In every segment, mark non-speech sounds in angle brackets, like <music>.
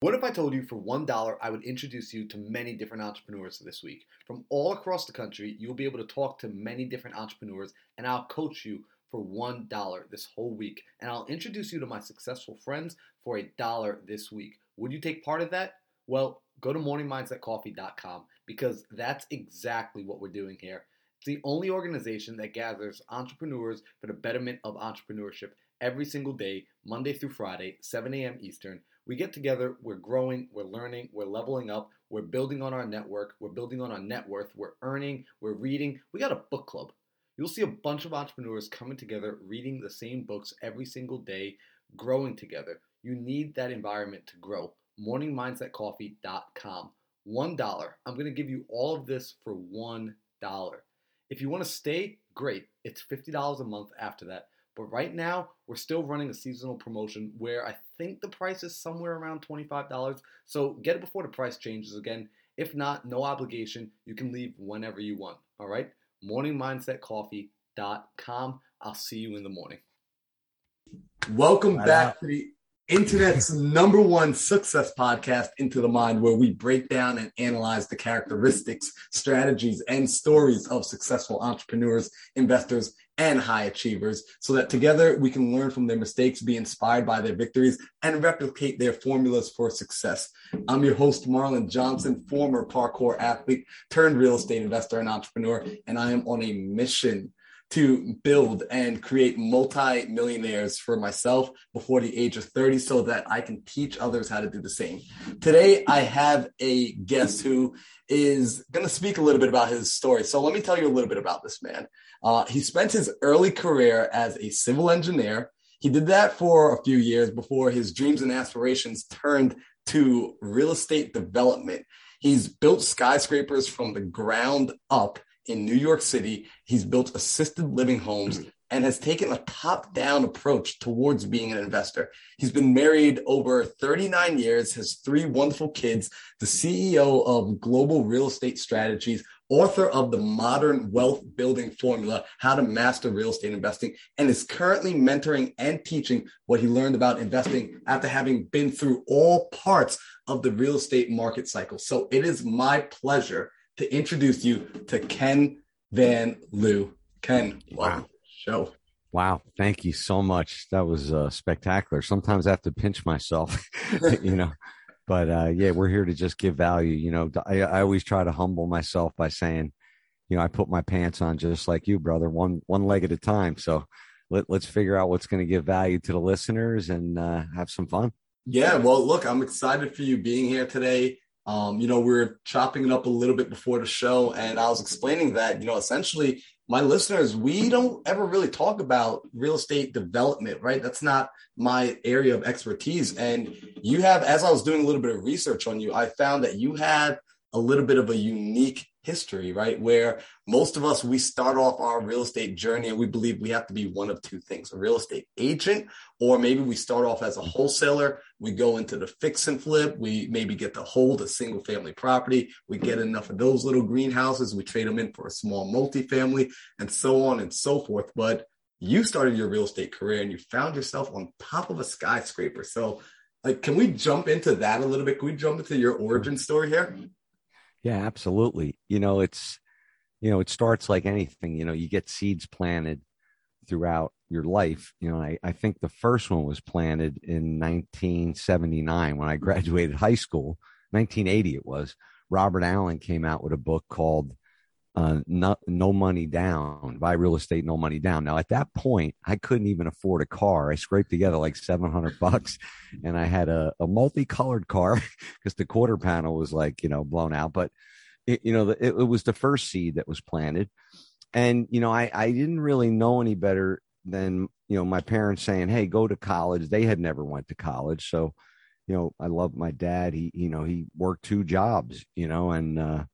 What if I told you for $1 I would introduce you to many different entrepreneurs this week? From all across the country, you'll be able to talk to many different entrepreneurs, and I'll coach you for $1 this whole week. And I'll introduce you to my successful friends for a dollar this week. Would you take part of that? Well, go to morningmindsetcoffee.com because that's exactly what we're doing here. It's the only organization that gathers entrepreneurs for the betterment of entrepreneurship every single day, Monday through Friday, 7 a.m. Eastern. We get together, we're growing, we're learning, we're leveling up, we're building on our network, we're building on our net worth, we're earning, we're reading. We got a book club. You'll see a bunch of entrepreneurs coming together, reading the same books every single day, growing together. You need that environment to grow. MorningMindsetCoffee.com. $1. I'm going to give you all of this for $1. If you want to stay, great. It's $50 a month after that. But right now, we're still running a seasonal promotion where I think the price is somewhere around $25. So get it before the price changes again. If not, no obligation. You can leave whenever you want. All right? MorningMindsetCoffee.com. I'll see you in the morning. Welcome back to the internet's number one success podcast, Into the Mind, where we break down and analyze the characteristics, strategies, and stories of successful entrepreneurs, investors, and high achievers so that together we can learn from their mistakes, be inspired by their victories, and replicate their formulas for success. I'm your host, Marlon Johnson, former parkour athlete turned real estate investor and entrepreneur, and I am on a mission to build and create multi-millionaires for myself before the age of 30 so that I can teach others how to do the same. Today, I have a guest who is going to speak a little bit about his story. So let me tell you a little bit about this man. Uh, he spent his early career as a civil engineer. He did that for a few years before his dreams and aspirations turned to real estate development. He's built skyscrapers from the ground up in New York City. He's built assisted living homes and has taken a top down approach towards being an investor. He's been married over 39 years, has three wonderful kids, the CEO of Global Real Estate Strategies, author of the Modern Wealth Building Formula, How to Master Real Estate Investing, and is currently mentoring and teaching what he learned about investing after having been through all parts of the real estate market cycle. So it is my pleasure to introduce you to Ken Van Liew. Ken, wow. Show. Wow, thank you so much. That was uh, spectacular. Sometimes I have to pinch myself, <laughs> you know, but uh, yeah, we're here to just give value. You know, I, I always try to humble myself by saying, you know, I put my pants on just like you, brother, one one leg at a time. So let, let's figure out what's going to give value to the listeners and uh, have some fun. Yeah, well, look, I'm excited for you being here today. Um, you know, we are chopping it up a little bit before the show, and I was explaining that, you know, essentially my listeners, we don't ever really talk about real estate development, right? That's not my area of expertise. And you have, as I was doing a little bit of research on you, I found that you had a little bit of a unique history, right? Where most of us, we start off our real estate journey and we believe we have to be one of two things, a real estate agent, or maybe we start off as a wholesaler. We go into the fix and flip. We maybe get to hold a single family property. We get enough of those little greenhouses. We trade them in for a small multifamily and so on and so forth. But you started your real estate career and you found yourself on top of a skyscraper. So like, can we jump into that a little bit? Can we jump into your origin story here? Yeah, absolutely. You know, it's you know, it starts like anything, you know, you get seeds planted throughout your life. You know, I, I think the first one was planted in 1979 when I <laughs> graduated high school. 1980 it was. Robert Allen came out with a book called uh, no, no money down, buy real estate, no money down. Now at that point, I couldn't even afford a car. I scraped together like 700 bucks and I had a, a multicolored car <laughs> because the quarter panel was like, you know, blown out. But it, you know, it, it was the first seed that was planted. And, you know, I, I didn't really know any better than, you know, my parents saying, Hey, go to college. They had never went to college. So, you know, I love my dad. He, you know, he worked two jobs, you know, and, uh,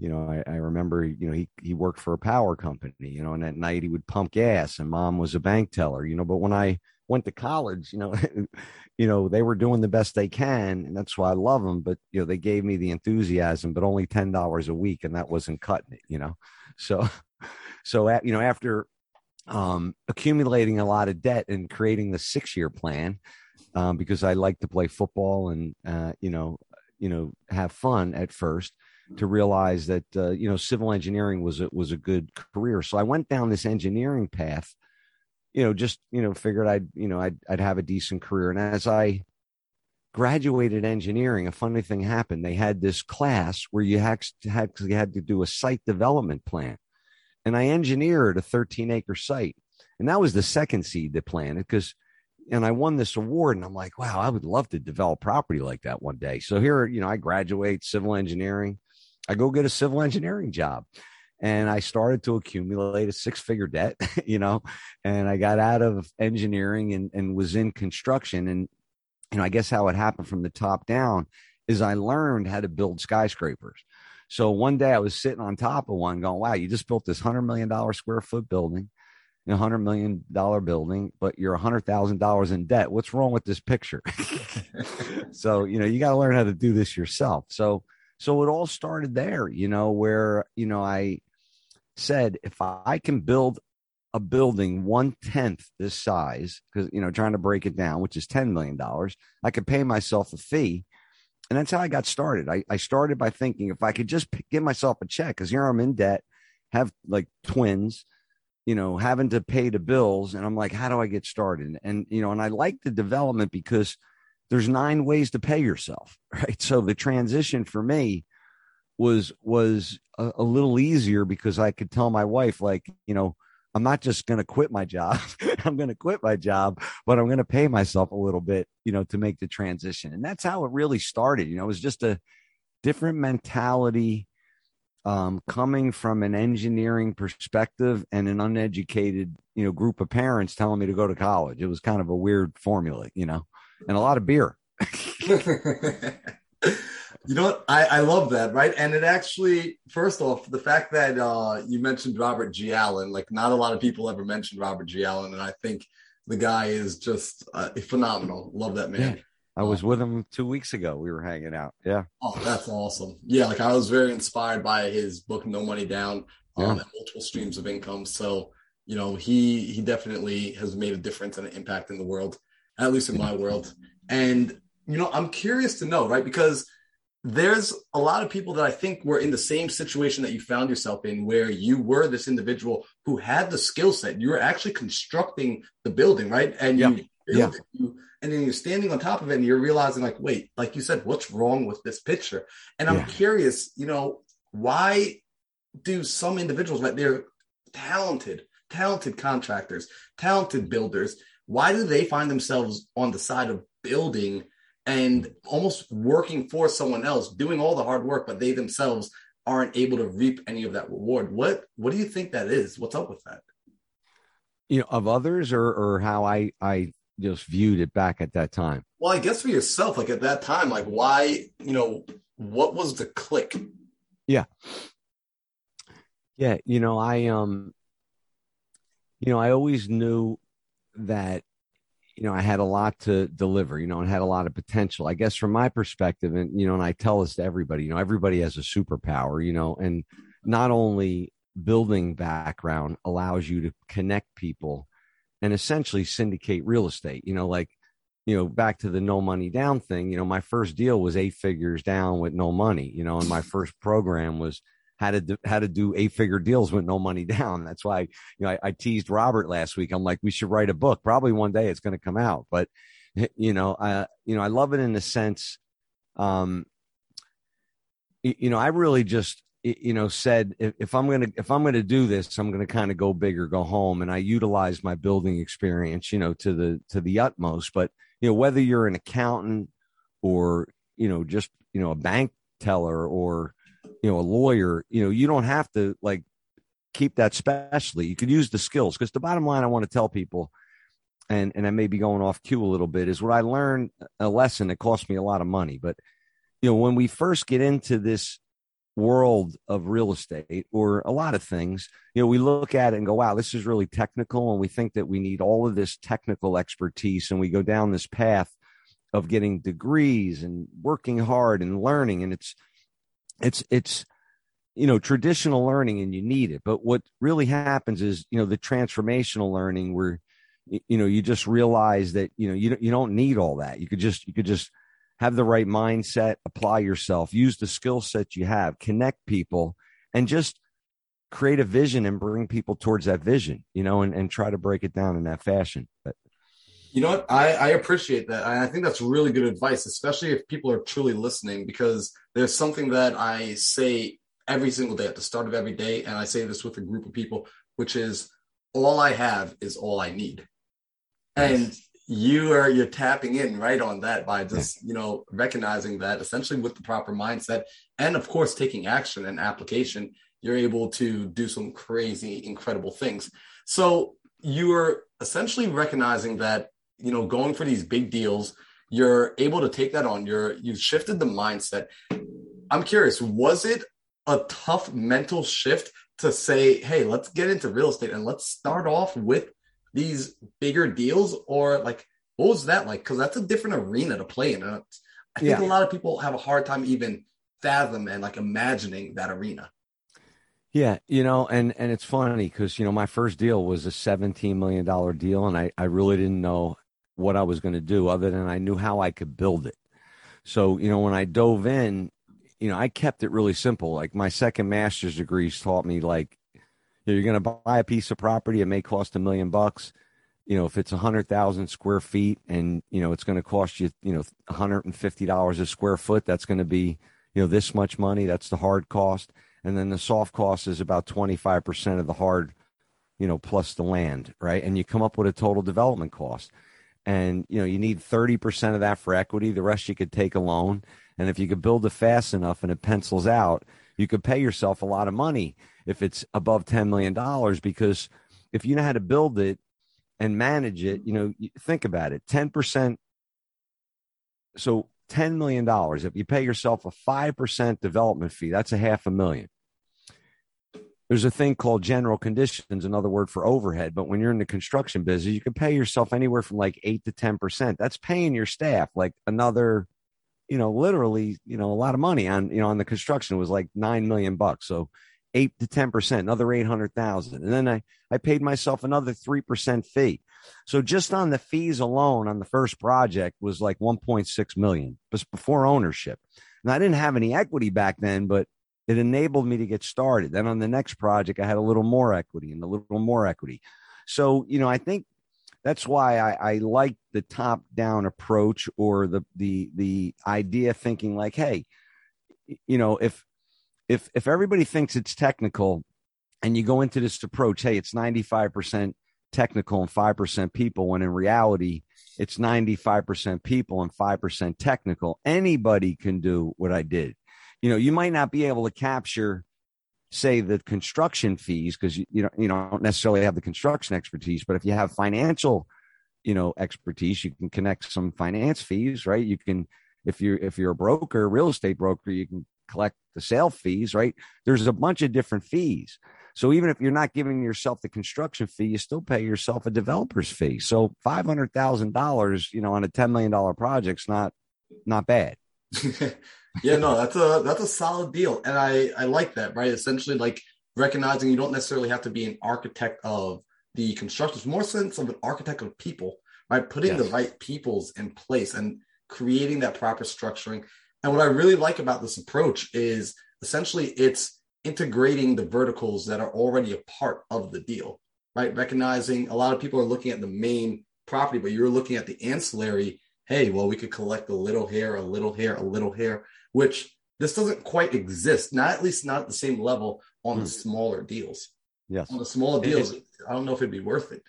you know, I, I, remember, you know, he, he worked for a power company, you know, and at night he would pump gas and mom was a bank teller, you know, but when I went to college, you know, you know, they were doing the best they can. And that's why I love them. But, you know, they gave me the enthusiasm, but only $10 a week. And that wasn't cutting it, you know? So, so, you know, after um, accumulating a lot of debt and creating the six year plan, um, because I like to play football and uh, you know you know have fun at first to realize that uh, you know civil engineering was a, was a good career. So I went down this engineering path, you know, just you know figured I'd you know I'd I'd have a decent career. And as I graduated engineering, a funny thing happened. They had this class where you actually had to do a site development plan, and I engineered a 13 acre site, and that was the second seed that planted because and I won this award. And I'm like, wow, I would love to develop property like that one day. So here, you know, I graduate civil engineering. I go get a civil engineering job. And I started to accumulate a six figure debt, <laughs> you know, and I got out of engineering and, and was in construction. And, you know, I guess how it happened from the top down is I learned how to build skyscrapers. So one day I was sitting on top of one going, wow, you just built this $100 million square foot building a hundred million dollar building, but you're a hundred thousand dollars in debt. What's wrong with this picture? <laughs> so, you know, you got to learn how to do this yourself. So, so it all started there, you know, where, you know, I said, if I can build a building one tenth this size, because, you know, trying to break it down, which is $10 million, I could pay myself a fee. And that's how I got started. I, I started by thinking if I could just give myself a check, because here I'm in debt, have like twins, you know, having to pay the bills. And I'm like, how do I get started? And, you know, and I like the development because there's nine ways to pay yourself, <laughs> right? So the transition for me was, was a, a little easier because I could tell my wife, like, you know, I'm not just going to quit my job. <laughs> I'm going to quit my job, but I'm going to pay myself a little bit, you know, to make the transition. And that's how it really started. You know, it was just a different mentality um, coming from an engineering perspective and an uneducated, you know, group of parents telling me to go to college. It was kind of a weird formula, you know, and a lot of beer. <laughs> you know what? I, I love that, right? And it actually, first off, the fact that uh, you mentioned Robert G. Allen, like not a lot of people ever mentioned Robert G. Allen, and I think the guy is just uh, phenomenal. Love that man. Yeah. I was with him two weeks ago. We were hanging out. Yeah. Oh, that's awesome. Yeah, like I was very inspired by his book No Money Down, um, yeah. multiple streams of income. So, you know, he he definitely has made a difference and an impact in the world, at least in my world. And you know, I'm curious to know, right? Because there's a lot of people that I think were in the same situation that you found yourself in, where you were this individual who had the skill set. You were actually constructing the building, right? And yeah. you yeah. You, and then you're standing on top of it and you're realizing like wait like you said what's wrong with this picture and i'm yeah. curious you know why do some individuals like they're talented talented contractors talented builders why do they find themselves on the side of building and almost working for someone else doing all the hard work but they themselves aren't able to reap any of that reward what what do you think that is what's up with that you know of others or or how i i just viewed it back at that time? Well, I guess for yourself, like at that time, like why, you know, what was the click? Yeah. Yeah, you know, I um you know, I always knew that you know, I had a lot to deliver, you know, and had a lot of potential. I guess from my perspective, and you know, and I tell this to everybody, you know, everybody has a superpower, you know, and not only building background allows you to connect people and essentially syndicate real estate. You know, like, you know, back to the no money down thing, you know, my first deal was eight figures down with no money, you know, and my first program was how to do, how to do eight figure deals with no money <laughs> down. That's why, you know, I, I teased Robert last week. I'm like, we should write a book. Probably one day it's going to come out, but <laughs> you know, I, you know, I love it in the sense, um, you know, I really just, you know said if, if i'm going to if i'm going to do this i'm going to kind of go big or go home and i utilize my building experience you know to the to the utmost but you know whether you're an accountant or you know just you know a bank teller or you know a lawyer you know you don't have to like keep that specially you could use the skills because the bottom line i want to tell people and and i may be going off cue a little bit is what i learned a lesson that cost me a lot of money but you know when we first get into this world of real estate or a lot of things, you know, we look at it and go, wow, this is really technical. And we think that we need all of this technical expertise. And we go down this path of getting degrees and working hard and learning. And it's, it's, it's, you know, traditional learning and you need it. But what really happens is, you know, the transformational learning where, you know, you just realize that, you know, you, you don't need all that. You could just, you could just have the right mindset, apply yourself, use the skill set you have, connect people, and just create a vision and bring people towards that vision, you know, and, and try to break it down in that fashion. But you know what? I, I appreciate that. I think that's really good advice, especially if people are truly listening, because there's something that I say every single day at the start of every day. And I say this with a group of people, which is all I have is all I need. And you are you're tapping in right on that by just you know recognizing that essentially with the proper mindset and of course taking action and application you're able to do some crazy incredible things so you are essentially recognizing that you know going for these big deals you're able to take that on. You're you've shifted the mindset. I'm curious was it a tough mental shift to say hey let's get into real estate and let's start off with these bigger deals or like what was that like? Because that's a different arena to play in and i think yeah. a lot of people have a hard time even fathom and like imagining that arena. Yeah you know and and it's funny because you know my first deal was a 17 million dollar deal and i i really didn't know what i was going to do other than i knew how i could build it so you know when i dove in you know i kept it really simple like my second master's degree taught me like you're going to buy a piece of property. It may cost a million bucks. You know, if it's a hundred thousand square feet and, you know, it's going to cost you, you know, $150 a square foot, that's going to be, you know, this much money. That's the hard cost. And then the soft cost is about 25% of the hard, you know, plus the land, right? And you come up with a total development cost. And, you know, you need 30% of that for equity. The rest you could take a loan. And if you could build it fast enough and it pencils out, you could pay yourself a lot of money if it's above $10 million because if you know how to build it and manage it, you know, think about it 10%. So $10 million, if you pay yourself a 5% development fee, that's a half a million. There's a thing called general conditions, another word for overhead. But when you're in the construction business, you can pay yourself anywhere from like eight to 10%. That's paying your staff like another, you know, literally, you know, a lot of money on, you know, on the construction was like nine million bucks. So eight to 10%, another 800,000. And then I, I paid myself another 3% fee. So just on the fees alone on the first project was like 1.6 million just before ownership. And I didn't have any equity back then, but it enabled me to get started. Then on the next project, I had a little more equity and a little more equity. So, you know, I think that's why I, I like the top down approach or the, the, the idea thinking like, Hey, you know, if, if if everybody thinks it's technical and you go into this approach hey it's 95% technical and 5% people when in reality it's 95% people and 5% technical anybody can do what i did you know you might not be able to capture say the construction fees because you, you you don't necessarily have the construction expertise but if you have financial you know expertise you can connect some finance fees right you can if you're if you're a broker real estate broker you can collect the sale fees, right? There's a bunch of different fees. So even if you're not giving yourself the construction fee, you still pay yourself a developer's fee. So five hundred thousand dollars, you know, on a ten million dollar project's not not bad. <laughs> yeah, no, that's a that's a solid deal, and I I like that. Right, essentially, like recognizing you don't necessarily have to be an architect of the construction, it's more sense of an architect of people, right? Putting yes. the right peoples in place and creating that proper structuring and what I really like about this approach is essentially it's integrating the verticals that are already a part of the deal, right? Recognizing a lot of people are looking at the main property, but you're looking at the ancillary. Hey, well, we could collect a little here, a little here, a little here, which this doesn't quite exist, not at least not at the same level on mm. the smaller deals. Yes. On the smaller deals, I don't know if it'd be worth it.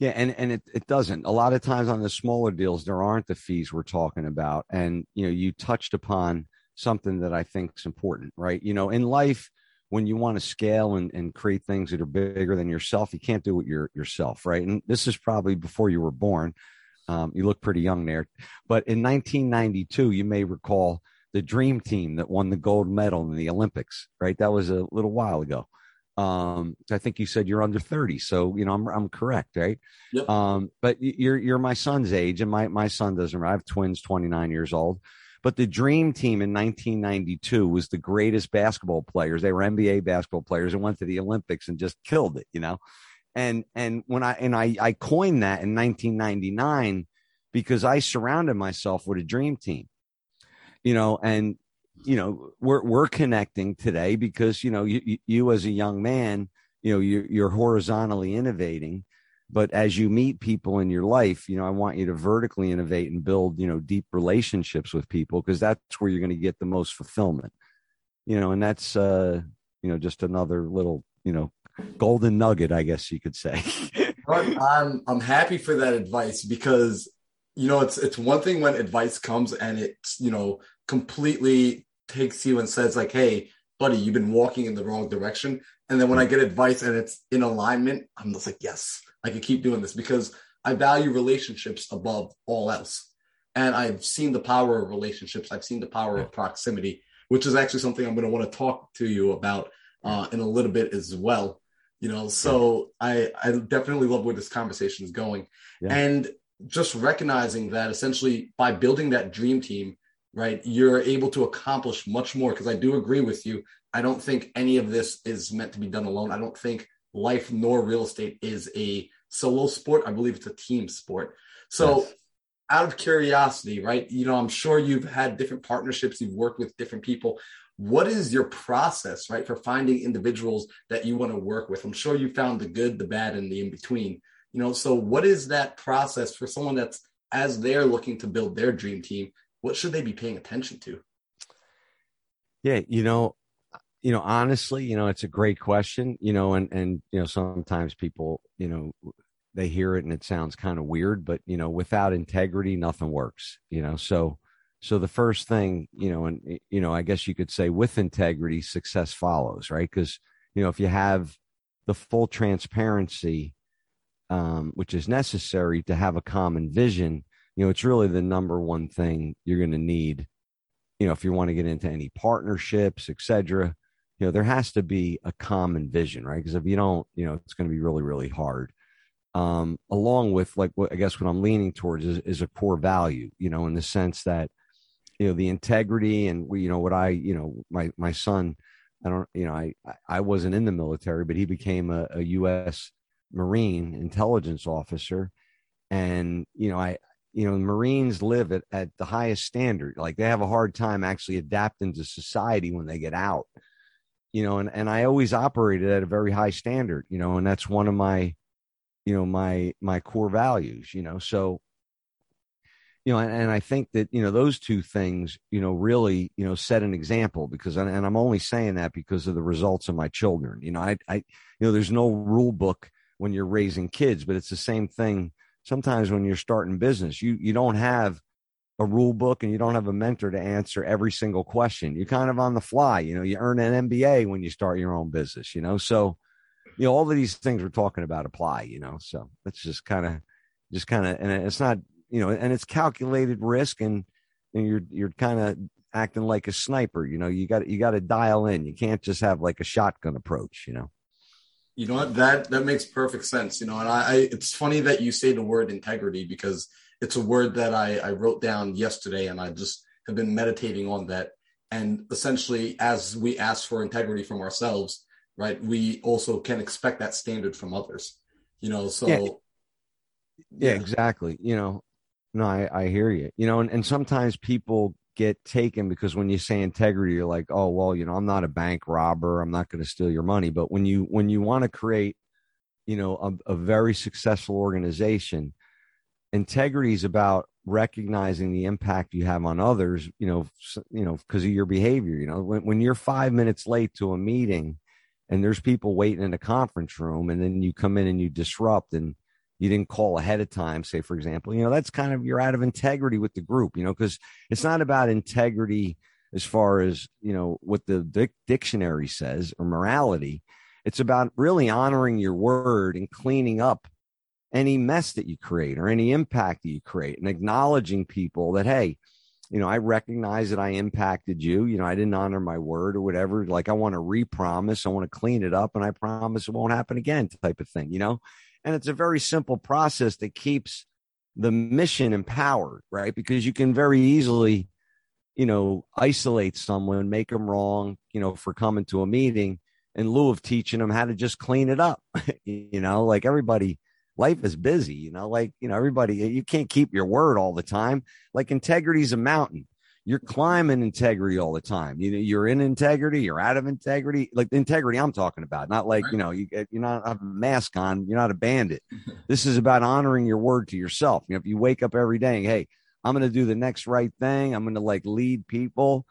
Yeah, and and it, it doesn't. A lot of times on the smaller deals, there aren't the fees we're talking about. And you know, you touched upon something that I think is important, right? You know, in life, when you want to scale and, and create things that are bigger than yourself, you can't do it your, yourself, right? And this is probably before you were born. Um, you look pretty young there. But in 1992, you may recall the dream team that won the gold medal in the Olympics, right? That was a little while ago. Um, I think you said you're under 30, so you know I'm I'm correct, right? Yep. Um, but you're you're my son's age, and my my son doesn't. I have twins, 29 years old. But the dream team in 1992 was the greatest basketball players. They were NBA basketball players and went to the Olympics and just killed it, you know. and and when I and I I coined that in 1999 because I surrounded myself with a dream team, you know, and you know we're we're connecting today because you know you you as a young man, you know you you're horizontally innovating, but as you meet people in your life, you know I want you to vertically innovate and build you know deep relationships with people because that's where you're going to get the most fulfillment, you know, and that's uh you know just another little you know golden nugget, I guess you could say. I'm I'm happy for that advice because you know it's it's one thing when advice comes and it's you know completely takes you and says like, hey, buddy, you've been walking in the wrong direction. And then when I get advice and it's in alignment, I'm just like, yes, I can keep doing this because I value relationships above all else. And I've seen the power of relationships. I've seen the power of proximity, which is actually something I'm going to want to talk to you about uh, in a little bit as well you know so i i definitely love where this conversation is going yeah. and just recognizing that essentially by building that dream team right you're able to accomplish much more because i do agree with you i don't think any of this is meant to be done alone i don't think life nor real estate is a solo sport i believe it's a team sport so yes. out of curiosity right you know i'm sure you've had different partnerships you've worked with different people what is your process, right, for finding individuals that you want to work with? I'm sure you found the good, the bad, and the in between. You know, so what is that process for someone that's as they're looking to build their dream team? What should they be paying attention to? Yeah, you know, you know, honestly, you know, it's a great question. You know, and and you know, sometimes people, you know, they hear it and it sounds kind of weird, but you know, without integrity, nothing works. You know, so so the first thing, you know, and you know, I guess you could say with integrity, success follows, right? Because you know, if you have the full transparency, um, which is necessary to have a common vision, you know, it's really the number one thing you're going to need. You know, if you want to get into any partnerships, etc., you know, there has to be a common vision, right? Because if you don't, you know, it's going to be really, really hard. Um, along with like what I guess what I'm leaning towards is, is a core value, you know, in the sense that you know the integrity and you know what I you know my my son I don't you know I I wasn't in the military but he became a, a U.S. Marine intelligence officer and you know I you know Marines live at, at the highest standard like they have a hard time actually adapting to society when they get out you know and and I always operated at a very high standard you know and that's one of my you know my my core values you know so you know, and, and, I think that you know those two things, you know, really, you know, set an example because, and I'm only saying that because of the results of my children. You know, I, I, you know, there's no rule book when you're raising kids, but it's the same thing. Sometimes when you're starting business, you you don't have a rule book and you don't have a mentor to answer every single question. You're kind of on the fly. You know, you earn an MBA when you start your own business. You know, so you know all of these things we're talking about apply. You know, so that's just kind of just kind of and it's not you know, and it's calculated risk and, and you're, you're kind of acting like a sniper, you know, you got, you got to dial in. You can't just have like a shotgun approach, you know? You know what? That, that makes perfect sense. You know, and I, I it's funny that you say the word integrity because it's a word that I, I wrote down yesterday and I just have been meditating on that. And essentially, as we ask for integrity from ourselves, right, we also can expect that standard from others. You know, so yeah, yeah, yeah. exactly. You know, no, I, I hear you. You know, and, and sometimes people get taken because when you say integrity, you're like, oh well, you know, I'm not a bank robber. I'm not going to steal your money. But when you when you want to create, you know, a, a very successful organization, integrity is about recognizing the impact you have on others. You know, you know, because of your behavior. You know, when when you're five minutes late to a meeting, and there's people waiting in a conference room, and then you come in and you disrupt and you didn't call ahead of time, say, for example, you know, that's kind of you're out of integrity with the group, you know, because it's not about integrity as far as, you know, what the dic- dictionary says or morality. It's about really honoring your word and cleaning up any mess that you create or any impact that you create and acknowledging people that, hey, you know, I recognize that I impacted you. You know, I didn't honor my word or whatever. Like, I want to repromise, I want to clean it up, and I promise it won't happen again, type of thing, you know? And it's a very simple process that keeps the mission empowered, right? Because you can very easily, you know, isolate someone, make them wrong, you know, for coming to a meeting. in lieu of teaching them how to just clean it up. <laughs> you know, like everybody, life is busy, you know, like, you know, everybody, you can't keep your word all the time. Like integrity's a mountain. You're climbing integrity all the time. You know, you're in integrity, you're out of integrity. Like the integrity I'm talking about, not like, you know, you, uh, you're not a mask on, you're not a bandit. <laughs> this is about honoring your word to yourself. You know, if you wake up every day, hey, I'm going to do the next right thing. I'm going to like lead people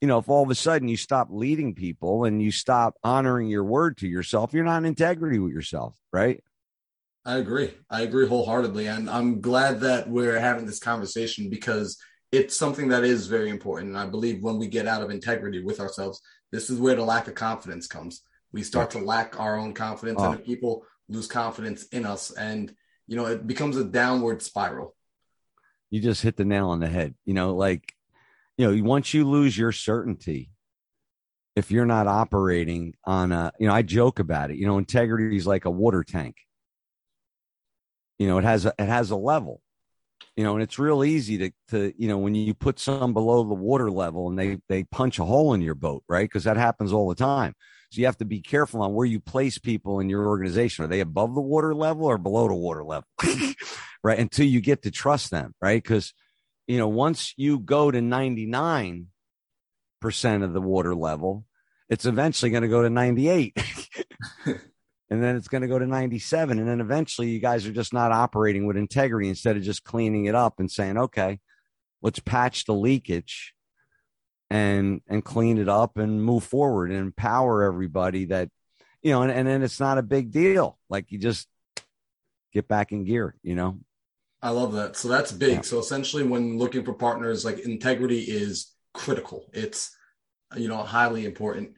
you know, if all of a sudden you stop leading people and you stop honoring your word to yourself, you're not in integrity with yourself, right? I agree. I agree wholeheartedly. And I'm glad that we're having this conversation because it's something that is very important. And I believe when we get out of integrity with ourselves, this is where the lack of confidence comes. We start to lack our own confidence, oh. Ah. and people lose confidence in us. And, you know, it becomes a downward spiral. You just hit the nail on the head. You know, like you know, once you lose your certainty, if you're not operating on a, you know, I joke about it. You know, integrity is like a water tank. You know, it has a it has a level. You know, and it's real easy to to you know when you put some below the water level and they they punch a hole in your boat, right? Because that happens all the time. So you have to be careful on where you place people in your organization. Are they above the water level or below the water level? <laughs> right? Until you get to trust them, right? Because you know, once you go to 99% of the water level, it's eventually going to go to 98. <laughs> and then it's going to go to 97. And then eventually you guys are just not operating with integrity instead of just cleaning it up and saying, okay, let's patch the leakage and and clean it up and move forward and empower everybody that you know and, and then it's not a big deal like you just get back in gear you know I love that. So that's big. Yeah. So essentially, when looking for partners, like integrity is critical. It's you know highly important.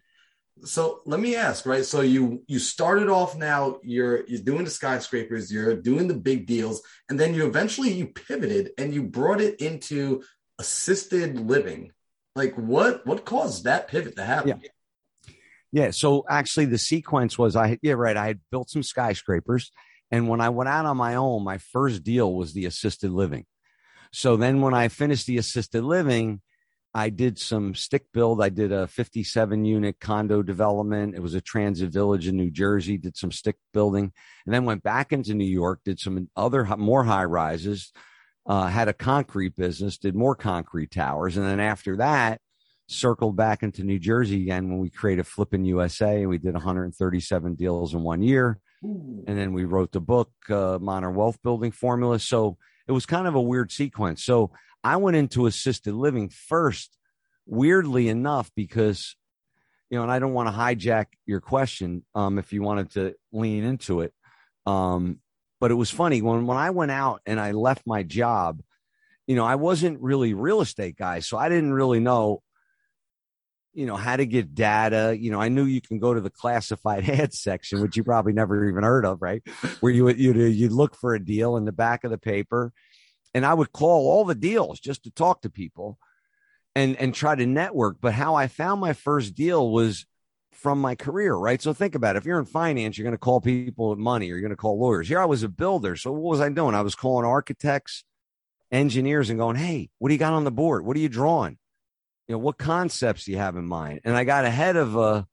So let me ask, right? So you you started off now. You're you're doing the skyscrapers. You're doing the big deals, and then you eventually you pivoted and you brought it into assisted living. Like what what caused that pivot to happen? Yeah. Yeah. So actually, the sequence was I yeah right. I had built some skyscrapers and when I went out on my own, my first deal was the assisted living. So then when I finished the assisted living, I did some stick build. I did a 57 unit condo development. It was a transit village in New Jersey, did some stick building, and then went back into New York, did some other more high rises, uh, had a concrete business, did more concrete towers. And then after that, circled back into New Jersey again when we created Flipping USA and we did 137 deals in one year. And then we wrote the book, uh, Modern Wealth Building Formula. So it was kind of a weird sequence. So I went into assisted living first, weirdly enough, because, you know, and I don't want to hijack your question um, if you wanted to lean into it. Um, but it was funny when, when I went out and I left my job, you know, I wasn't really real estate guy. So I didn't really know you know how to get data you know i knew you can go to the classified <laughs> ads section which you probably never even heard of right where you would you you look for a deal in the back of the paper and i would call all the deals just to talk to people and and try to network. But how i found my first deal was from my career right? So think about it. If you're in finance you're going to call people with money or you're going to call lawyers. Here i was a builder. So what was i doing? I was calling architects engineers and going hey what do you got on the board? What are you drawing? You know what concepts do you have in mind? And i got ahead of a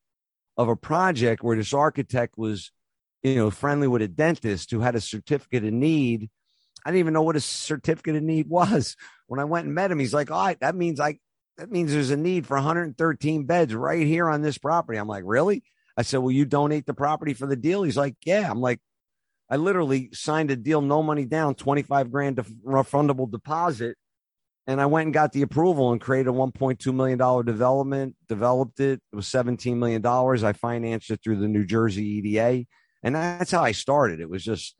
of a project where this architect was you know friendly with a dentist who had a certificate of need i didn't even know what a certificate of need was when i went and met him he's like all right that means i that means there's a need for 113 beds right here on this property i'm like really i said will you donate the property for the deal he's like yeah i'm like i literally signed a deal no money down 25 grand refundable deposit and I went and got the approval and created a $1.2 million development, developed it. It was $17 million. I financed it through the New Jersey EDA. And that's how I started. It was just,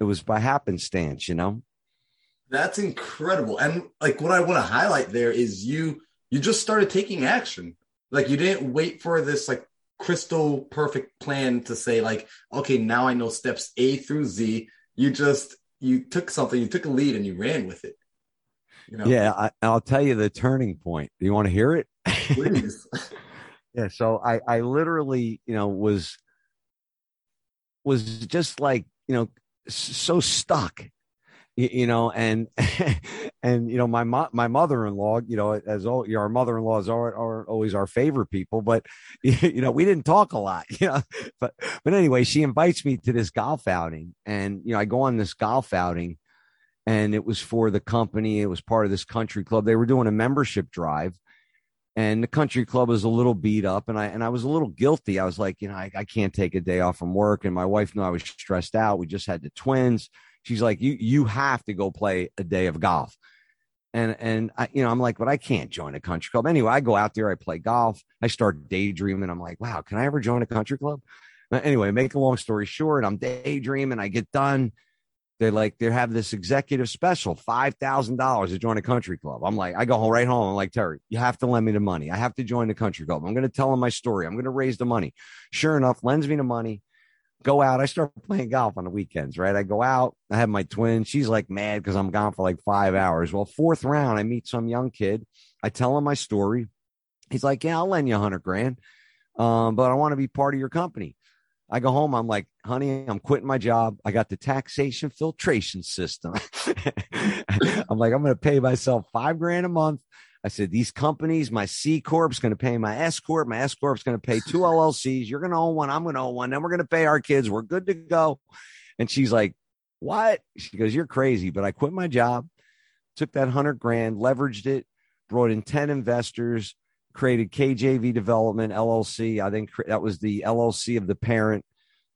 it was by happenstance, you know? That's incredible. And like what I want to highlight there is you, you just started taking action. Like you didn't wait for this like crystal perfect plan to say like, okay, now I know steps A through Z. You just, you took something, you took a lead and you ran with it. You know? Yeah, I, will tell you the turning point. Do you want to hear it? Please. <laughs> <laughs> yeah. So I, I literally, you know, was was just like, you know, so stuck. you know, and <laughs> and you know, my mo- my mother in law, you know, as all our mother in laws are, are always our favorite people, but <laughs> you know, we didn't talk a lot, <laughs> you know. But but anyway, she invites me to this golf outing, and you know, I go on this golf outing, and it was for the company. It was part of this country club. They were doing a membership drive, and the country club was a little beat up, and I and I was a little guilty. I was like, you know, I, I can't take a day off from work, and my wife knew I was stressed out. We just had the twins She's like, you you have to go play a day of golf. And and I, you know, I'm like, but I can't join a country club. Anyway, I go out there, I play golf, I start daydreaming. I'm like, wow, can I ever join a country club? Anyway, make a long story short, I'm daydreaming, I get done. They're like, they have this executive special, five thousand dollars to join a country club. I'm like, I go home right home. I'm like, Terry, you have to lend me the money. I have to join the country club. I'm going to tell them my story. I'm going to raise the money. Sure enough, lends me the money go out. I start <laughs> playing golf on the weekends, right? I go out. I have my twin. She's like mad because I'm gone for like five hours. Well, fourth round, I meet some young kid. I tell him my story. He's like, "Yeah, I'll lend you a hundred grand, um, but I want to be part of your company." I go home. I'm like, honey, I'm quitting my job. I got the taxation filtration system. <laughs> I'm like, I'm going to pay myself five grand a month. I said, these companies, my C Corp's going to pay my S Corp. My S Corp's going to pay two LLCs. You're going to own one. I'm going to own one. Then we're going to pay our kids. We're good to go. And she's like, what? She goes, you're crazy. But I quit my job, took that hundred grand, leveraged it, brought in 10 investors, created KJV Development LLC. I think that was the LLC of the parent.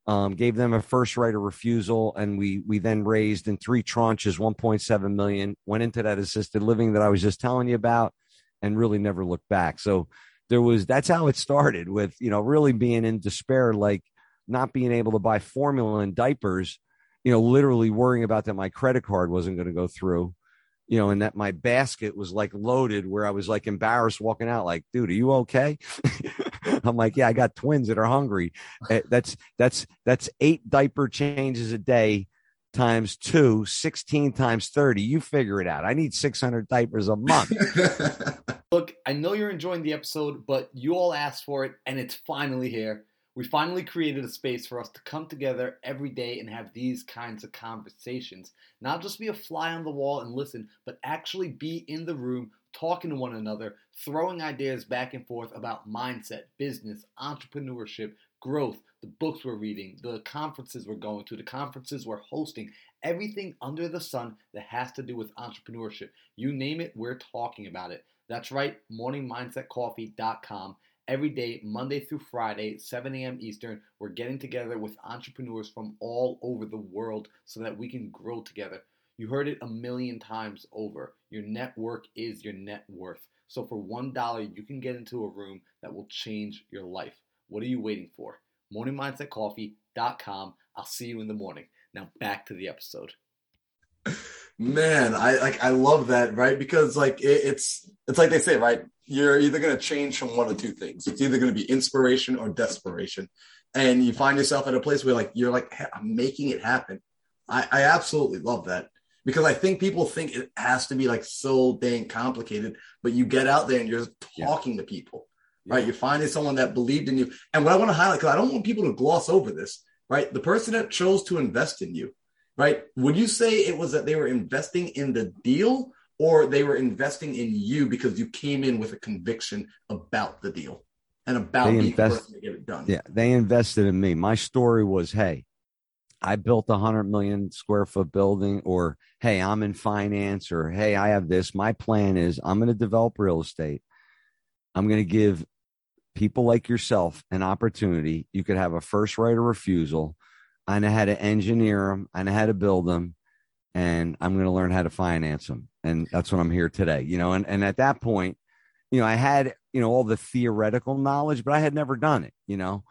Um, gave them a first right of refusal, and we we then raised in three tranches 1.7 million. Went into that assisted living that I was just telling you about, and really never looked back. So there was that's how it started with you know really being in despair, like not being able to buy formula and diapers, you know, literally worrying about that my credit card wasn't going to go through you know, and that my basket was like loaded where I was like embarrassed walking out, like, dude, are you okay? <laughs> I'm like, yeah, I got twins that are hungry. Eh, that's, that's, that's eight diaper changes a day times two, 16 times 30. You figure it out. I need 600 diapers a month. <laughs> Look, I know you're enjoying the episode, but you all asked for it and it's finally here. We finally created a space for us to come together every day and have these kinds of conversations. Not just be a fly on the wall and listen, but actually be in the room talking to one another, throwing ideas back and forth about mindset, business, entrepreneurship, growth, the books we're reading, the conferences we're going to, the conferences we're hosting, everything under the sun that has to do with entrepreneurship. You name it, we're talking about it. That's right, morningmindsetcoffee.com. Every day, Monday through Friday, 7 a.m. Eastern, we're getting together with entrepreneurs from all over the world so that we can grow together. You heard it a million times over. Your network is your net worth. So for $1, you can get into a room that will change your life. What are you waiting for? MorningMindsetCoffee.com. I'll see you in the morning. Now back to the episode. <laughs> Man, I like I love that, right? Because like it, it's it's like they say, right? You're either going to change from one of two things. It's either going to be inspiration or desperation, and you find yourself at a place where like you're like, hey, I'm making it happen. I, I absolutely love that because I think people think it has to be like so dang complicated, but you get out there and you're talking yeah. to people, right? Yeah. You're finding someone that believed in you. And what I want to highlight, because I don't want people to gloss over this, right? The person that chose to invest in you right? Would you say it was that they were investing in the deal or they were investing in you because you came in with a conviction about the deal and about they being invest- to get it done? Yeah, they invested in me. My story was, hey, I built a hundred million square foot building, or hey, I'm in finance, or hey, I have this. My plan is I'm going to develop real estate. I'm going to give people like yourself an opportunity. You could have a first right of refusal I know how to engineer them. I know how to build them, and I'm going to learn how to finance them. And that's what I'm here today. You know, and and at that point, you know, I had you know all the theoretical knowledge, but I had never done it. You know,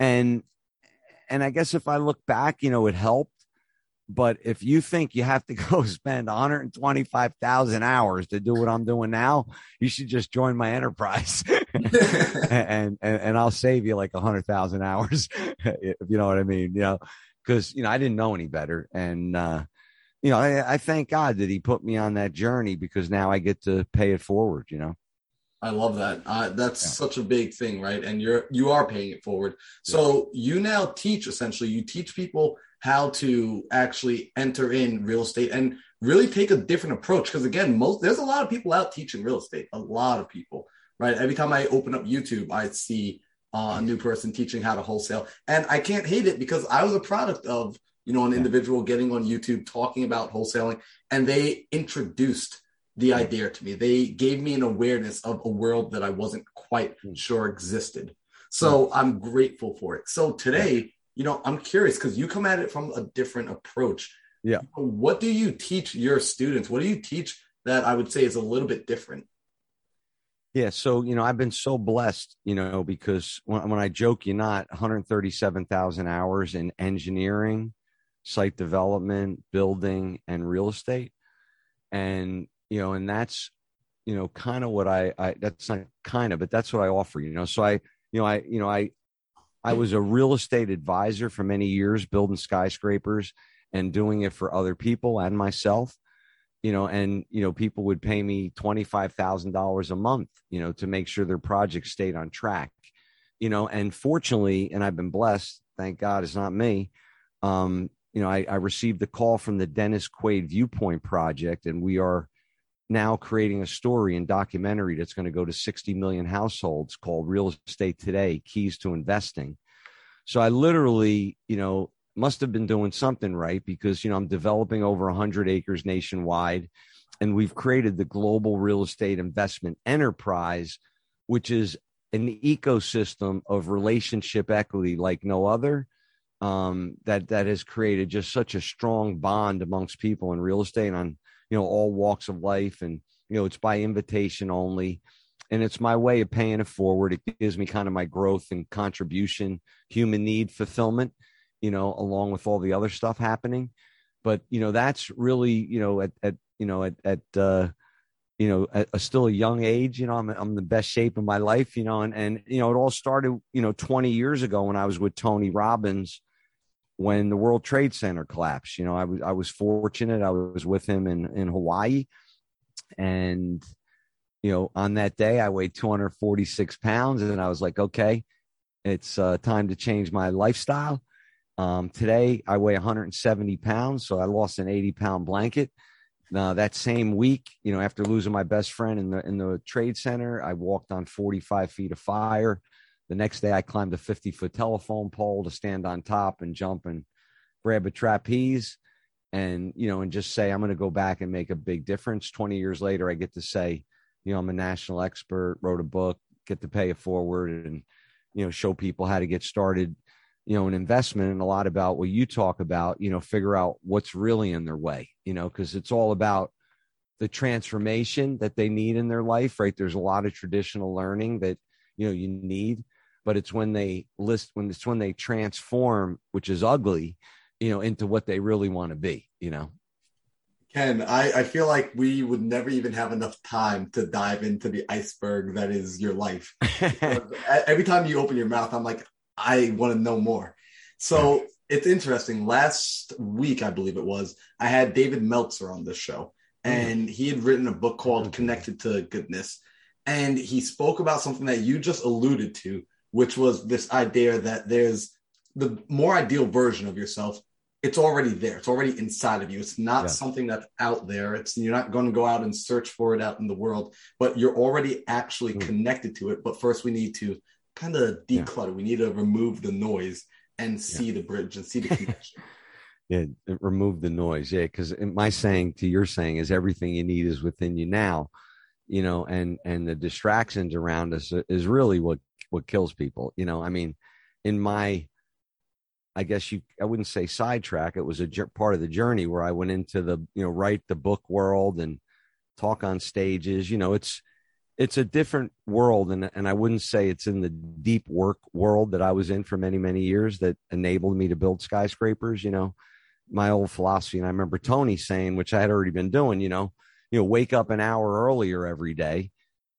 and and I guess if I look back, you know, it helped. But if you think you have to <laughs> go spend 125,000 hours to do what I'm doing now, you should just join my enterprise, <laughs> <laughs> and, and and I'll save you like a hundred thousand hours, <laughs> if you know what I mean. You know, because you know I didn't know any better, and uh, you know I, I thank God that He put me on that journey because now I get to pay it forward. You know. I love that. Uh, that's yeah. such a big thing, right? And you're you are paying it forward. So you now teach essentially. You teach people how to actually enter in real estate and really take a different approach. Because again, most there's a lot of people out teaching real estate. A lot of people, right? Every time I open up YouTube, I see uh, a new person teaching how to wholesale, and I can't hate it because I was a product of you know an individual getting on YouTube talking about wholesaling, and they introduced the idea to me. They gave me an awareness of a world that I wasn't quite hmm. sure existed. So I'm grateful for it. So today, you know, I'm curious because you come at it from a different approach. Yeah. What do you teach your students? What do you teach that I would say is a little bit different? Yeah, so you know, I've been so blessed, you know, because when, when I joke you not, 137,000 hours in engineering, site development, building, and real estate, and you know, and that's, you know, kind of what I, I, that's not kind of, but that's what I offer, you know. So I, you know, I, you know, I, I was a real estate advisor for many years, building skyscrapers and doing it for other people and myself, you know, and, you know, people would pay me $25,000 a month, you know, to make sure their project stayed on track, you know, and fortunately, and I've been blessed, thank God it's not me. Um, you know, I, I received a call from the Dennis Quaid Viewpoint Project, and we are now creating a story and documentary that's going to go to 60 million households called Real Estate Today Keys to Investing. So I literally, you know, must have been doing something right because, you know, I'm developing over 100 acres nationwide and we've created the global real estate investment enterprise, which is an ecosystem of relationship equity like no other. Um, that that has created just such a strong bond amongst people in real estate on you know all walks of life. And you know it's by invitation only. And it's my way of paying it forward. It gives me kind of my growth and contribution human need fulfillment you know along with all the other stuff happening but you know that's really you know at, at you know at at uh you know at a still a young age you know i'm i'm the best shape of my life you know and and you know it all started you know 20 years ago when i was with tony robbins when the World Trade Center collapsed. You know, I was I was fortunate. I was with him in in Hawaii, and you know, on that day I weighed 246 pounds, and I was like, okay, it's uh, time to change my lifestyle. Um, today I weigh 170 pounds, so I lost an 80 pound blanket. That same week, you know, after losing my best friend in the in the trade center, I walked on 45 feet of fire. The next day, I climbed a 50 foot telephone pole to stand on top and jump and grab a trapeze and, you know, and just say, I'm going to go back and make a big difference. 20 years later, I get to say, you know, I'm a national expert, wrote a book, get to pay it forward and, you know, show people how to get started, you know, an investment and a lot about what you talk about, you know, figure out what's really in their way, you know, because it's all about the transformation that they need in their life, right? There's a lot of traditional learning that, you know, you need but it's when they list when it's when they transform which is ugly you know into what they really want to be you know ken I, I feel like we would never even have enough time to dive into the iceberg that is your life <laughs> every time you open your mouth i'm like i want to know more. So it's interesting. Last week i believe it was i had david meltzer on this show mm. and he had written a book called connected to goodness and he spoke about something that you just alluded to which was this idea that there's the more ideal version of yourself it's already there it's already inside of you. It's not yeah. something that's out there. It's you're not going to go out and search for it out in the world but you're already actually mm. connected to it. But first we need to kind of declutter yeah. we need to remove the noise and see yeah. the bridge and see the <laughs> connection yeah uh, remove the noise yeah because my saying to your saying is everything you need is within you now you know and and the distractions around us uh, is really what what kills people you know i mean in my i guess you i wouldn't say sidetrack it was a part of the journey where i went into the you know write the book world and talk on stages you know it's it's a different world and and I wouldn't say it's in the deep work world that I was in for many many years that enabled me to build skyscrapers you know. My old philosophy and I remember Tony saying which I had already been doing you know you know wake up an hour earlier every day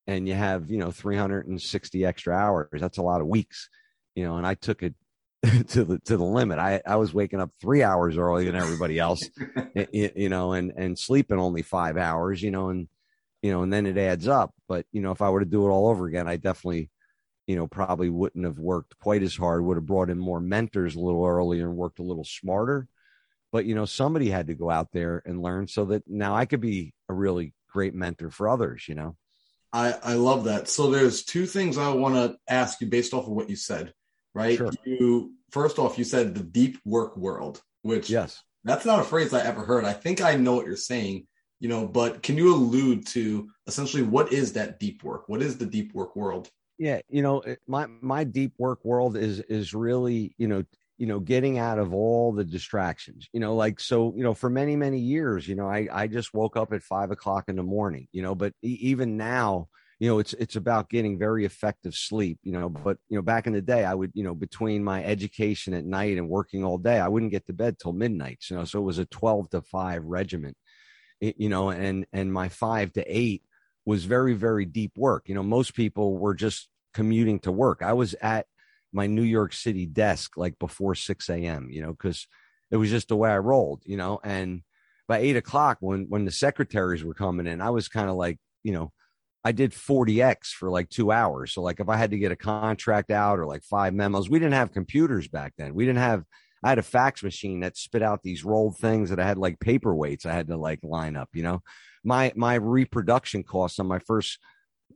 and you have you know 360 extra hours. That's a lot of weeks you know and i took it <laughs> to the to the limit. I i was waking up 3 hours earlier than everybody else <laughs> you know and and sleeping only 5 hours you know and you know, and then it adds up. But, you know, if I were to do it all over again, I definitely, you know, probably wouldn't have worked quite as hard, would have brought in more mentors a little earlier and worked a little smarter. But, you know, somebody had to go out there and learn so that now I could be a really great mentor for others, you know? I, I love that. So there's two things I want to ask you based off of what you said, right? Sure. You first off, you said the deep work world, which yes, that's not a phrase I ever heard. I think I know what you're saying, you know, but can you allude to essentially what is that deep work? What is the deep work world? Yeah, you know, my my deep work world is is really, you know, you know, getting out of all the distractions, you know, like so, you know, for many, many years, you know, I I just woke up at five o'clock in the morning, you know, but even now, you know it's it's about getting very effective sleep you know but you know back in the day i would you know between my education at night and working all day i wouldn't get to bed till midnight you know so it was a 12 to 5 regiment you know and and my 5 to 8 was very very deep work you know most people were just commuting to work i was at my new york city desk like before 6 a.m you know because it was just the way i rolled you know and by 8 o'clock when when the secretaries were coming in i was kind of like you know I did 40x for like two hours. So like if I had to get a contract out or like five memos, we didn't have computers back then. We didn't have. I had a fax machine that spit out these rolled things that I had like paperweights. I had to like line up. You know, my my reproduction costs on my first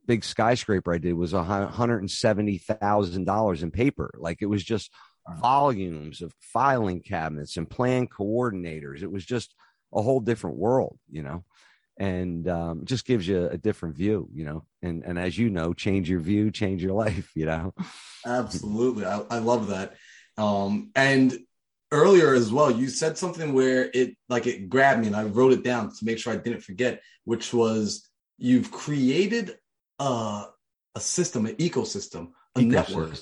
big skyscraper I did was hundred and seventy thousand dollars in paper. Like it was just volumes of filing cabinets and plan coordinators. It was just a whole different world. You know and um, just gives you a different view, you know. And and as you know, change your view, change your <laughs> life, you know. Absolutely, I, I love that. Um, and earlier as well, you said something where it like it grabbed me, and I wrote it down to make sure I didn't forget, which was you've created a a system, an ecosystem, a ecosystem. network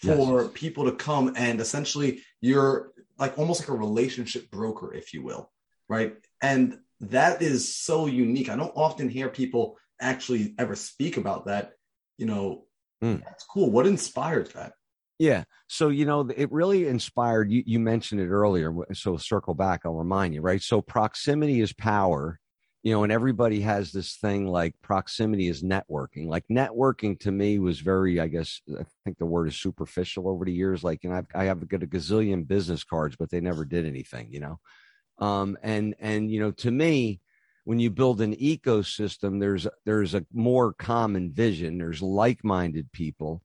for yes. people to come and essentially you're like almost like a relationship broker, if you will, right? And that is so unique. I don't often hear people actually ever speak about that. You know, mm. that's cool. What inspired that? Yeah. So, you know, it really inspired you. You mentioned it earlier. So, circle back, I'll remind you, right? So, proximity is power, you know, and everybody has this thing like proximity is networking. Like, networking to me was very, I guess, I think the word is superficial over the years. Like, you know, I've, I have got a gazillion business cards, but they never did anything, you know? Um, and and you know, to me, when you build an ecosystem, there's there's a more common vision. There's like-minded people.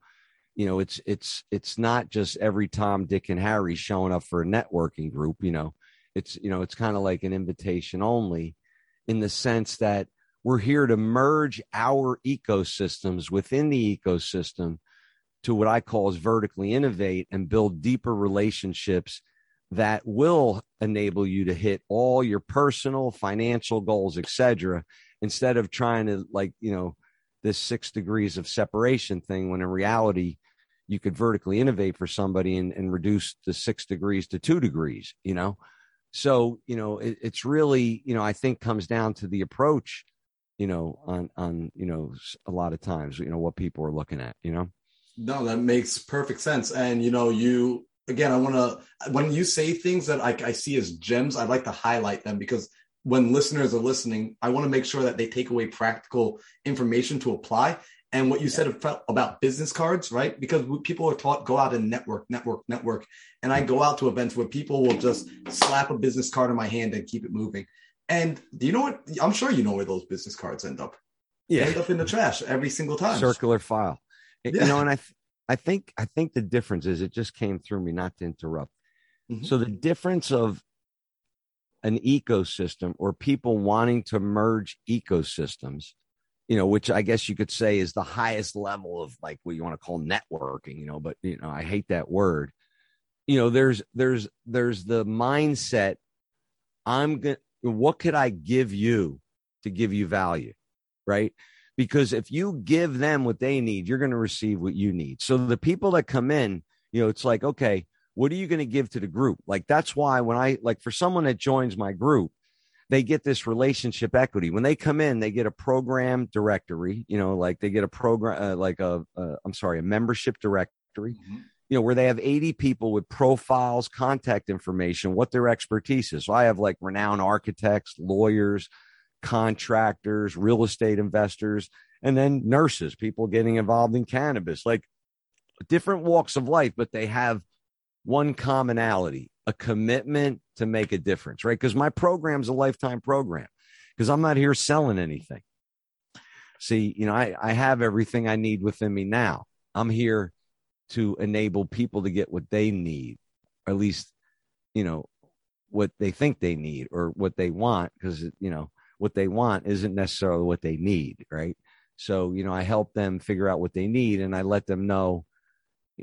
You know, it's it's it's not just every Tom, Dick, and Harry showing up for a networking group. You know, it's you know it's kind of like an invitation only, in the sense that we're here to merge our ecosystems within the ecosystem to what I call is vertically innovate and build deeper relationships that will enable you to hit all your personal financial goals etc instead of trying to like you know this six degrees of separation thing when in reality you could vertically innovate for somebody and, and reduce the six degrees to two degrees you know? So you know it, it's really you know i think comes down to the approach you know on on you know a lot of times you know what people are looking at you know? No that makes perfect sense. And you know you again, I want to, when you say things that I, I see as gems, I'd like to highlight them because when listeners are listening, I want to make sure that they take away practical information to apply. And what you said about business cards, right? Because people are taught go out and network, network, network. And I go out to events where people will just slap a business card in my hand and keep it moving. And do you know what? I'm sure you know where those business cards end up. Yeah. They end up in the trash every single time. Circular file. Yeah. You know, and I, I think I think the difference is it just came through me not to interrupt. Mm-hmm. So the difference of an ecosystem or people wanting to merge ecosystems, you know, which I guess you could say is the highest level of like what you want to call networking, you know, but you know, I hate that word. You know, there's there's there's the mindset I'm going to what could I give you to give you value? Right? because if you give them what they need, you're going to receive what you need. So the people that come in, you know, it's like, okay, what are you going to give to the group? Like, that's why when I, like, for someone that joins my group, they get this relationship equity. When they come in, they get a program directory, you know, like they get a program, uh, like a, uh, I'm sorry, a membership directory. Mm-hmm you know, where they have 80 people with profiles, contact information, what their expertise is. So I have like renowned architects, lawyers, contractors, real estate investors, and then nurses, people getting involved in cannabis, like different walks of life, but they have one commonality a commitment to make a difference, right? Because my program's a lifetime program because I'm not here selling anything. See, you know, I, I have everything I need within me now. I'm here to enable people to get what they need, or at least, you know, what they think they need or what they want, because, you know, what they want isn't necessarily what they need, right? So, you know, I help them figure out what they need and I let them know,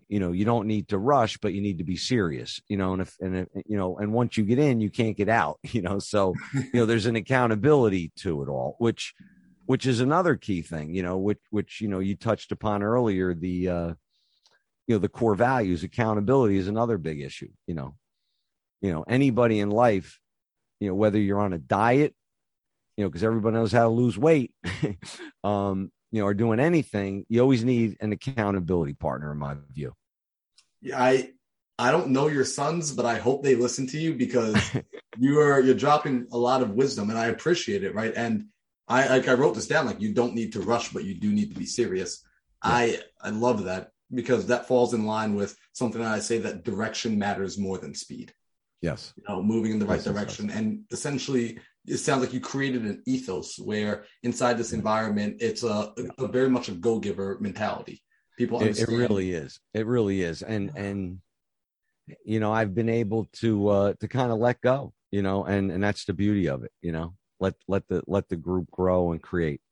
you know, you don't need to rush, but you need to be serious, you know, and if, and if, you know, and once you get in, you can't get out, you know, so, you know, there's an accountability to it all, which, which is another key thing, you know, which, which, you know, you touched upon earlier, the, uh, you know, the core values, accountability is another big issue, you know, you know, anybody in life, you know, whether you're on a diet, you know, because everybody knows how to lose weight, um, you know, or doing anything, you always need an accountability partner, in my view. Yeah, I I don't know your sons, but I hope they listen to you because <laughs> you are you're dropping a lot of wisdom, and I appreciate it, right? And I like I wrote this down, like you don't need to rush, but you do need to be serious. Yeah. I I love that because that falls in line with something that I say that direction matters more than speed. Yes. You know, moving in the right yes, direction. Yes, yes. And essentially it sounds like you created an ethos where inside this environment it's a, a very much a go-giver mentality. People it, it, really is. It really is. And and you know i've been able to uh to kind of let go you know and and that's the beauty of it you know. Let let the let the group grow and create.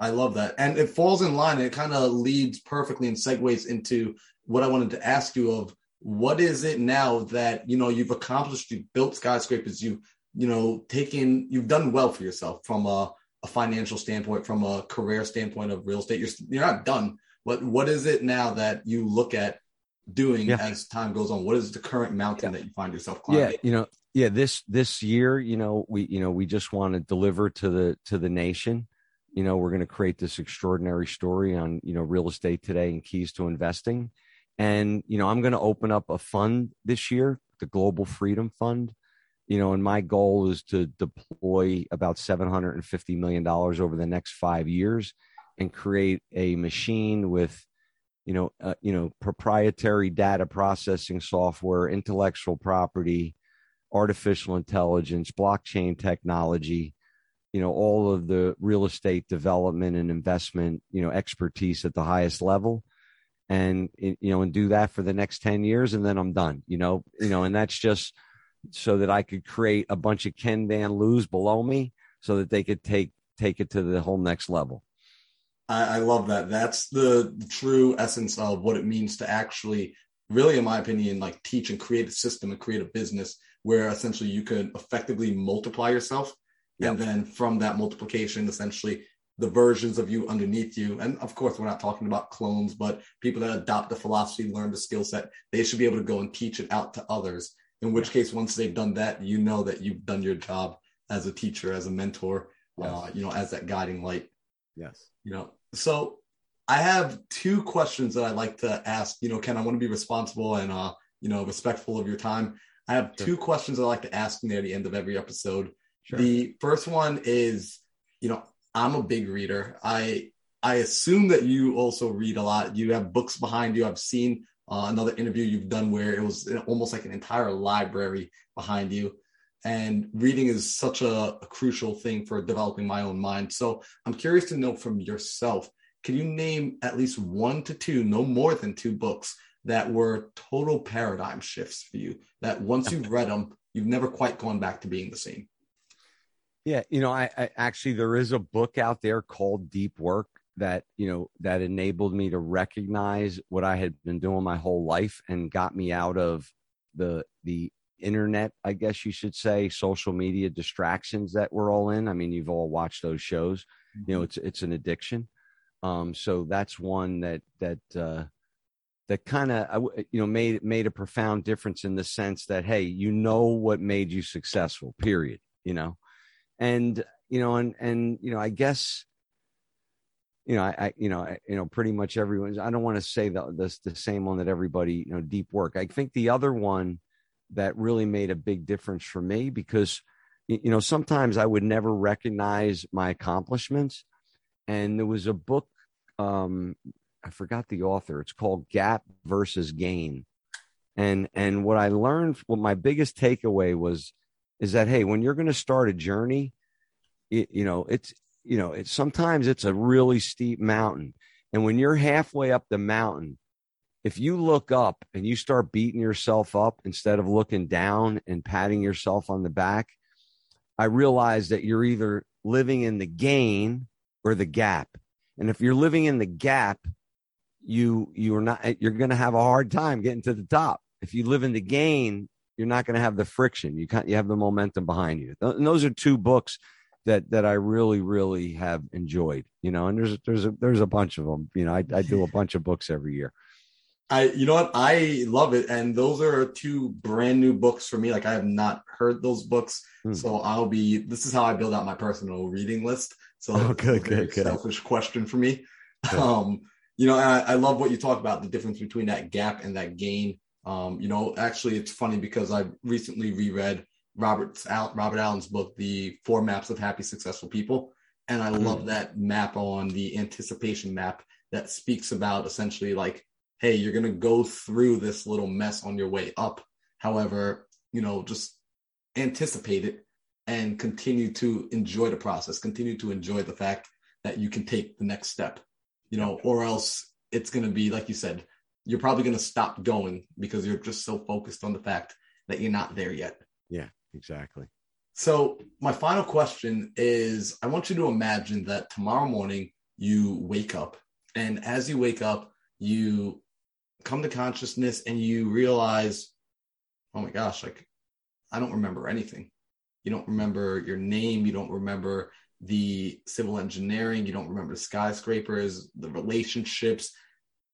I love that. And it falls in line. It kind of leads perfectly and segues into what i wanted to ask you of what is it now that you know you've accomplished you've built skyscrapers you you know, taken, you've done well for yourself from a, a financial standpoint, from a career standpoint of real estate. You're, you're not done, but what is it now that you look at doing yeah. as time goes on? What is the current mountain yeah. that you find yourself climbing? Yeah, you know, yeah, this this year, you know, we you know we just want to deliver to the to the nation. You know, we're going to create this extraordinary story on you know real estate today and keys to investing. And you know, I'm going to open up a fund this year, the Global Freedom Fund you know, and my goal is to deploy about $750 million over the next five years and create a machine with, you know, uh, you know, proprietary data processing software, intellectual property, artificial intelligence, blockchain technology, you know, all of the real estate development and investment, you know, expertise at the highest level. And you know and do that for the next 10 years and then I'm done you know you know and that's just so that I could create a bunch of Ken Van Liews below me so that they could take take it to the whole next level. I, I love that. That's the, the true essence of what it means to actually, really, in my opinion, like teach and create a system and create a business where essentially you could effectively multiply yourself. Yep. And then from that multiplication, essentially the versions of you underneath you. And of course, we're not talking about clones, but people that adopt the philosophy, learn the skill set, they should be able to go and teach it out to others in which case once they've done that you know that you've done your job as a teacher as a mentor yes. uh, you know as that guiding light. Yes. You know so i have two questions that i like to ask you know ken i want to be responsible and uh you know respectful of your time. I have sure. two questions i like to ask near the end of every episode. Sure. the first one is you know i'm a big reader. I i assume that you also read a lot. You have books behind you. I've seen uh, another interview you've done where it was almost like an entire library behind you. And reading is such a, a crucial thing for developing my own mind. So I'm curious to know from yourself can you name at least one to two, no more than two books that were total paradigm shifts for you? That once you've read them, you've never quite gone back to being the same. Yeah, you know, I, I, actually there is a book out there called Deep Work that you know that enabled me to recognize what I had been doing my whole life and got me out of the the internet i guess you should say social media distractions that we're all in. I mean you've all watched those shows. You know mm-hmm. it's it's an addiction. Um so that's one that that uh that kind of you know made made a profound difference in the sense that hey you know what made you successful period you know? And you know and and you know i guess you know, I, I, you know, I, you know, pretty much everyone. I don't want to say the, the the same one that everybody, you know, deep work. I think the other one that really made a big difference for me because, you know, sometimes I would never recognize my accomplishments. And there was a book, um, I forgot the author. It's called Gap versus Gain. And and what I learned, what my biggest takeaway was, is that hey, when you're going to start a journey, it, you know, it's you know, it's sometimes it's a really steep mountain, and when you're halfway up the mountain, if you look up and you start beating yourself up instead of looking down and patting yourself on the back, I realize that you're either living in the gain or the gap. And if you're living in the gap, you you're not you're going to have a hard time getting to the top. If you live in the gain, you're not going to have the friction. You can't you have the momentum behind you. And those are two books that that I really really have enjoyed. You know, and there's there's a there's a bunch of them. You know, I, I do a bunch of books every year. I, you know what? I love it. And those are two brand new books for me. Like I have not heard those books. Hmm. So I'll be, this is how I build out my personal reading list. So oh, good, good, good. selfish question for me. Good. Um, you know, I, I, love what you talk about the difference between that gap and that gain. Um, you know, actually it's funny because I recently reread Robert, Robert Allen's book, The Four Maps of Happy Successful People. And I love hmm. that map on the anticipation map that speaks about essentially like hey, you're going to go through this little mess on your way up. However, you know, just anticipate it and continue to enjoy the process, continue to enjoy the fact that you can take the next step, you know, or else it's going to be, like you said, you're probably going to stop going because you're just so focused on the fact that you're not there yet. Yeah, exactly. So, my final question is I want you to imagine that tomorrow morning you wake up, and as you wake up, you come to consciousness and you realize, oh my gosh, like I don't remember anything. You don't remember your name. You don't remember the civil engineering. You don't remember the skyscrapers, the relationships.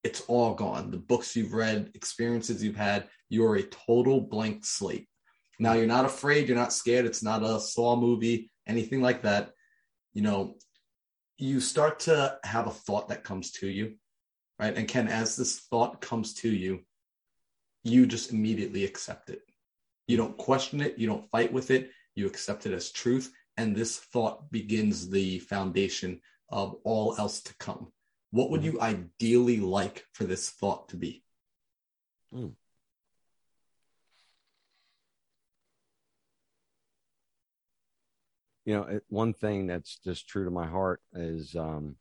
It's all gone. The books you've read, experiences you've had, you're a total blank slate. Now you're not afraid. You're not scared. It's not a Saw movie, anything like that. You know, you start to have a thought that comes to you right? And Ken, as this thought comes to you, you just immediately accept it. You don't question it, you don't fight with it, you accept it as truth. And this thought begins the foundation of all else to come. What would mm-hmm. you ideally like for this thought to be? Mm. You know, one thing that's just true to my heart is um,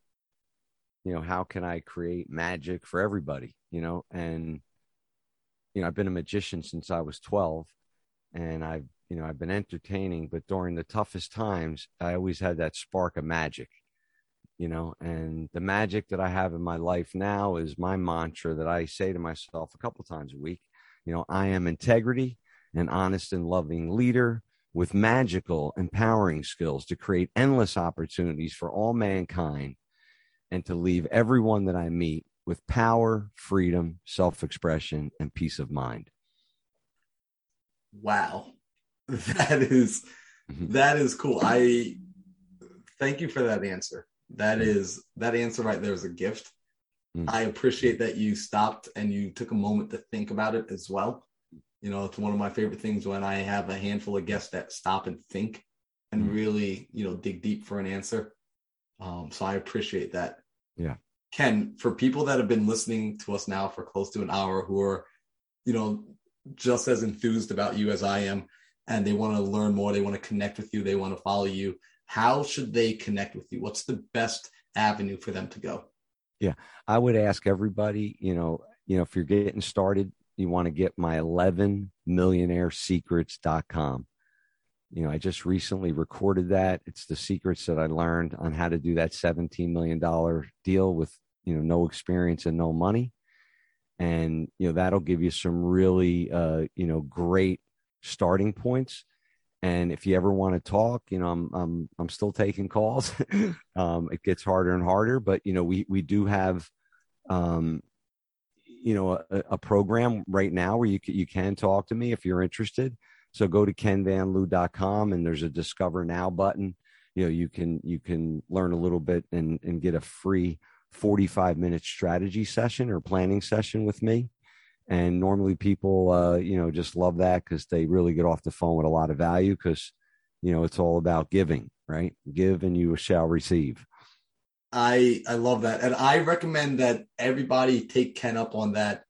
you know how can i create magic for everybody you know? And you know i've been a magician since i was 12 and i've you know i've been entertaining but during the toughest times i always had that spark of magic you know? And the magic that i have in my life now is my mantra that i say to myself a couple times a week you know i am integrity an honest and loving leader with magical empowering skills to create endless opportunities for all mankind and to leave everyone that I meet with power, freedom, self expression, and peace of mind. Wow. <laughs> That is mm-hmm. that is cool. I thank you for that answer. That mm-hmm. that answer right there is a gift. Mm-hmm. I appreciate that you stopped and you took a moment to think about it as well. You know, it's one of my favorite things when I have a handful of guests that stop and think and mm-hmm. really, you know, dig deep for an answer. Um, so I appreciate that. Yeah. Ken, for people that have been listening to us now for close to an hour who are, you know, just as enthused about you as I am, and they want to learn more, they want to connect with you, they want to follow you, how should they connect with you? What's the best avenue for them to go? Yeah. I would ask everybody, you know, you know, if you're getting started, you want to get my 11 millionaire secrets.com you know, I just recently recorded that. It's the secrets that I learned on how to do that $17 million deal with, you know, no experience and no money. And, you know, that'll give you some really, uh, you know, great starting points. And if you ever want to talk, you know, I'm, I'm, I'm still taking calls. <laughs> um, it gets harder and harder, but, you know, we, we do have, um, you know, a, a program right now where you, you can talk to me if you're interested so go to kenvanliew.com and there's a discover now button. You know, you can you can learn a little bit and and get a free 45 minute strategy session or planning session with me. And normally people uh, you know, just love that because they really get off the phone with a lot of value because you know, it's all about giving, right? Give and you shall receive. I I love that, and I recommend that everybody take Ken up on that.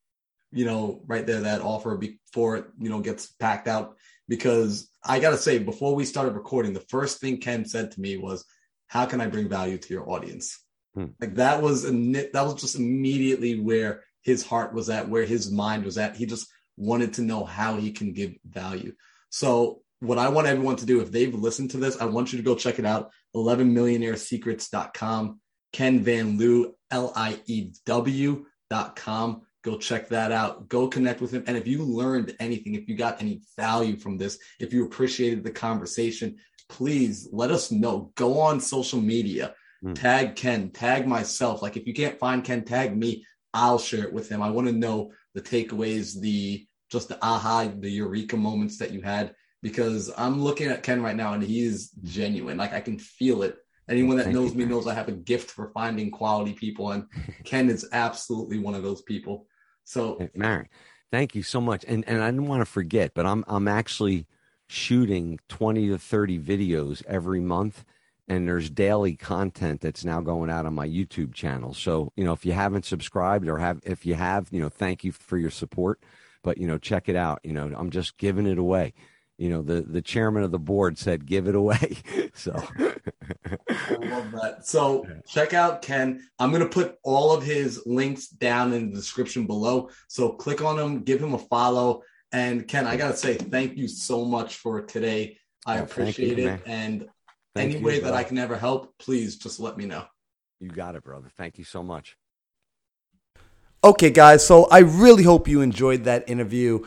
You know, right there, that offer before it you know gets packed out. Because I gotta say, before we started recording, the first thing Ken said to me was, "How can I bring value to your audience?" Hmm. Like that was a, that was just immediately where his heart was at, where his mind was at. He just wanted to know how he can give value. So what I want everyone to do, if they've listened to this, I want you to go check it out. 11millionairesecrets.com. Ken Van Liew, L I E W dot com. Go check that out. Go connect with him. And if you learned anything, if you got any value from this, if you appreciated the conversation, please let us know. Go on social media, mm. tag Ken, tag myself. Like if you can't find Ken, tag me. I'll share it with him. I want to know the takeaways, the just the aha, the eureka moments that you had because I'm looking at Ken right now and he is genuine. Like I can feel it Anyone that Thank knows you. me knows I have a gift for finding quality people, and <laughs> Ken is absolutely one of those people. So, Mary, thank you so much. And and I didn't want to forget, but I'm I'm actually shooting 20 to 30 videos every month and there's daily content that's now going out on my YouTube channel. So, you know, if you haven't subscribed or have if you have, you know, thank you for your support, but you know, check it out. You know, I'm just giving it away you know the the chairman of the board said give it away. <laughs> So. I love that. So check out ken. I'm going to put all of his links down in the description below. So click on him give him a follow. And ken i gotta say thank you so much for today. I oh, appreciate you, it. man. and thank any you, way that i can ever help please just let me know. You got it brother. Thank you so much. Okay, guys, so I really hope you enjoyed that interview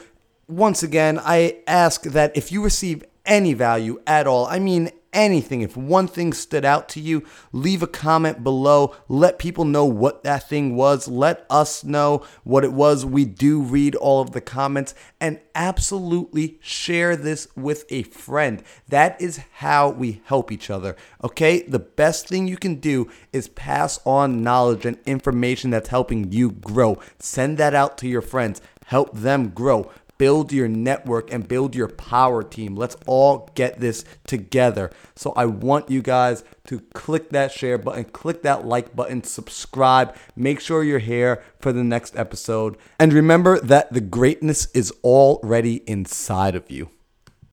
once again, I ask that if you receive any value at all, I mean anything, if one thing stood out to you, leave a comment below. Let people know what that thing was. Let us know what it was. We do read all of the comments and absolutely share this with a friend. That is how we help each other. Okay? The best thing you can do is pass on knowledge and information that's helping you grow. Send that out to your friends. Help them grow build your network and build your power team. Let's all get this together. So I want you guys to click that share button, click that like button, subscribe, make sure you're here for the next episode. And remember that the greatness is already inside of you.